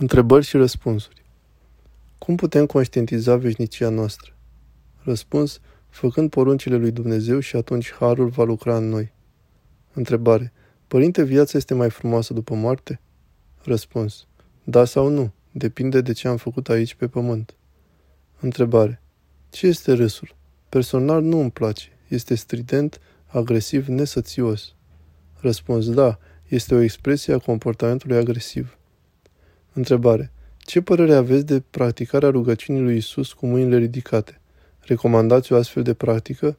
Întrebări și răspunsuri. Cum putem conștientiza veșnicia noastră? Răspuns, făcând poruncile lui Dumnezeu și atunci harul va lucra în noi. Întrebare. Părinte, viața este mai frumoasă după moarte? Răspuns. Da sau nu, depinde de ce am făcut aici pe pământ. Întrebare. Ce este râsul? Personal nu îmi place. Este strident, agresiv, nesățios. Răspuns. Da, este o expresie a comportamentului agresiv. Întrebare. Ce părere aveți de practicarea rugăciunii lui Isus cu mâinile ridicate? Recomandați o astfel de practică?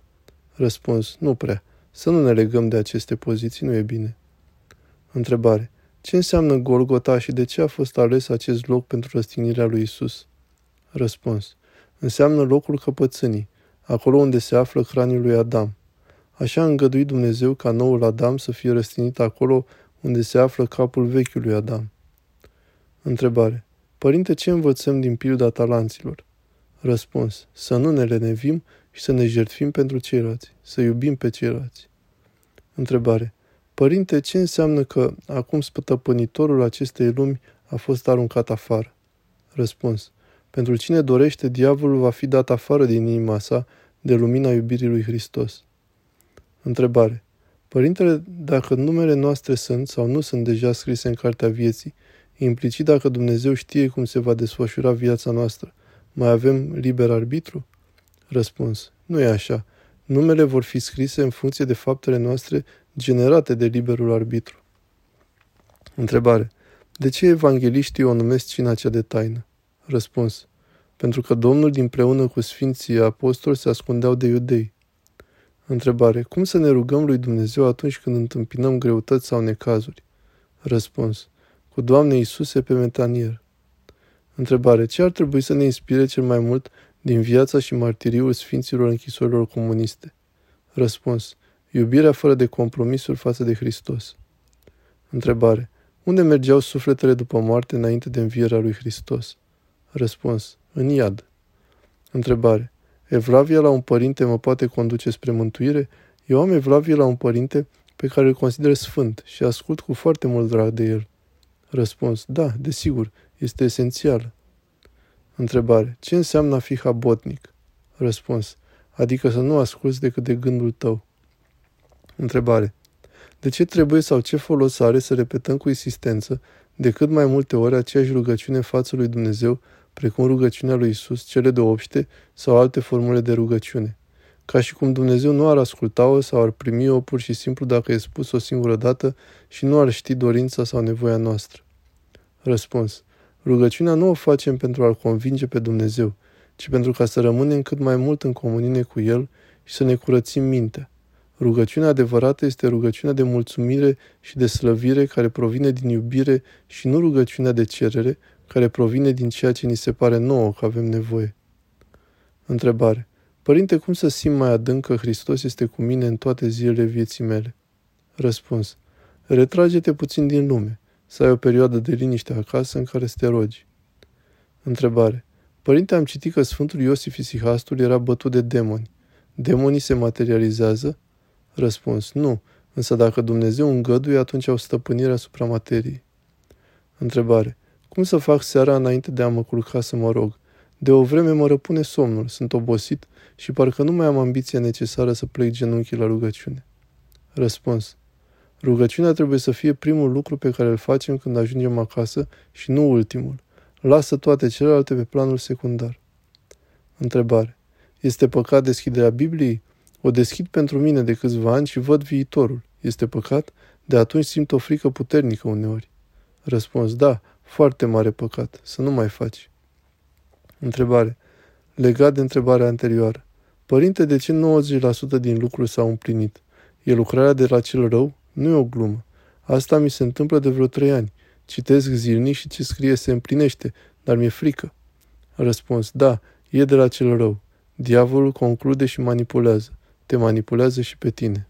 Răspuns. Nu prea. Să nu ne legăm de aceste poziții, nu e bine. Întrebare. Ce înseamnă Golgota și de ce a fost ales acest loc pentru răstignirea lui Isus? Răspuns. Înseamnă locul căpățânii, acolo unde se află craniul lui Adam. Așa a îngăduit Dumnezeu ca noul Adam să fie răstignit acolo unde se află capul vechiului Adam. Întrebare. Părinte, ce învățăm din pilda talanților? Răspuns. Să nu ne lenevim și să ne jertfim pentru ceilalți, să iubim pe ceilalți. Întrebare. Părinte, ce înseamnă că acum spătăpânitorul acestei lumi a fost aruncat afară? Răspuns. Pentru cine dorește, diavolul va fi dat afară din inima sa de lumina iubirii lui Hristos. Întrebare. Părintele, dacă numele noastre sunt sau nu sunt deja scrise în cartea vieții, Implicit, dacă Dumnezeu știe cum se va desfășura viața noastră, mai avem liber arbitru? Răspuns. Nu e așa. Numele vor fi scrise în funcție de faptele noastre generate de liberul arbitru. Întrebare. De ce evangeliștii o numesc cina cea de taină? Răspuns. Pentru că Domnul dinpreună cu Sfinții Apostoli se ascundeau de iudei. Întrebare. Cum să ne rugăm lui Dumnezeu atunci când întâmpinăm greutăți sau necazuri? Răspuns cu Doamne Iisuse pe metanier. Întrebare. Ce ar trebui să ne inspire cel mai mult din viața și martiriul Sfinților închisorilor comuniste? Răspuns. Iubirea fără de compromisuri față de Hristos. Întrebare. Unde mergeau sufletele după moarte înainte de învierea lui Hristos? Răspuns. În iad. Întrebare. Evlavia la un părinte mă poate conduce spre mântuire? Eu am evlavie la un părinte pe care îl consider sfânt și ascult cu foarte mult drag de el. Răspuns. Da, desigur, este esențial. Întrebare. Ce înseamnă a fi habotnic? Răspuns. Adică să nu asculți decât de gândul tău. Întrebare. De ce trebuie sau ce folos are să repetăm cu insistență de cât mai multe ori aceeași rugăciune în față lui Dumnezeu, precum rugăciunea lui Isus, cele de obște sau alte formule de rugăciune? Ca și cum Dumnezeu nu ar asculta-o sau ar primi-o pur și simplu dacă e spus o singură dată și nu ar ști dorința sau nevoia noastră. Răspuns. Rugăciunea nu o facem pentru a-L convinge pe Dumnezeu, ci pentru ca să rămânem cât mai mult în comunie cu El și să ne curățim mintea. Rugăciunea adevărată este rugăciunea de mulțumire și de slăvire care provine din iubire și nu rugăciunea de cerere care provine din ceea ce ni se pare nouă că avem nevoie. Întrebare. Părinte, cum să simt mai adânc că Hristos este cu mine în toate zilele vieții mele? Răspuns. Retrage-te puțin din lume, să ai o perioadă de liniște acasă în care să te rogi. Întrebare. Părinte, am citit că Sfântul Iosif Isihastul era bătut de demoni. Demonii se materializează? Răspuns. Nu, însă dacă Dumnezeu îngăduie, atunci au stăpânire asupra materiei. Întrebare. Cum să fac seara înainte de a mă culca să mă rog? De o vreme mă răpune somnul, sunt obosit și parcă nu mai am ambiția necesară să plec genunchii la rugăciune. Răspuns. Rugăciunea trebuie să fie primul lucru pe care îl facem când ajungem acasă și nu ultimul. Lasă toate celelalte pe planul secundar. Întrebare. Este păcat deschiderea Bibliei? O deschid pentru mine de câțiva ani și văd viitorul. Este păcat? De atunci simt o frică puternică uneori. Răspuns. Da, foarte mare păcat. Să nu mai faci. Întrebare. Legat de întrebarea anterioară. Părinte, de ce 90% din lucruri s-au împlinit? E lucrarea de la cel rău? Nu e o glumă. Asta mi se întâmplă de vreo trei ani. Citesc zilnic și ce scrie se împlinește, dar mi-e frică. Răspuns. Da, e de la cel rău. Diavolul conclude și manipulează. Te manipulează și pe tine.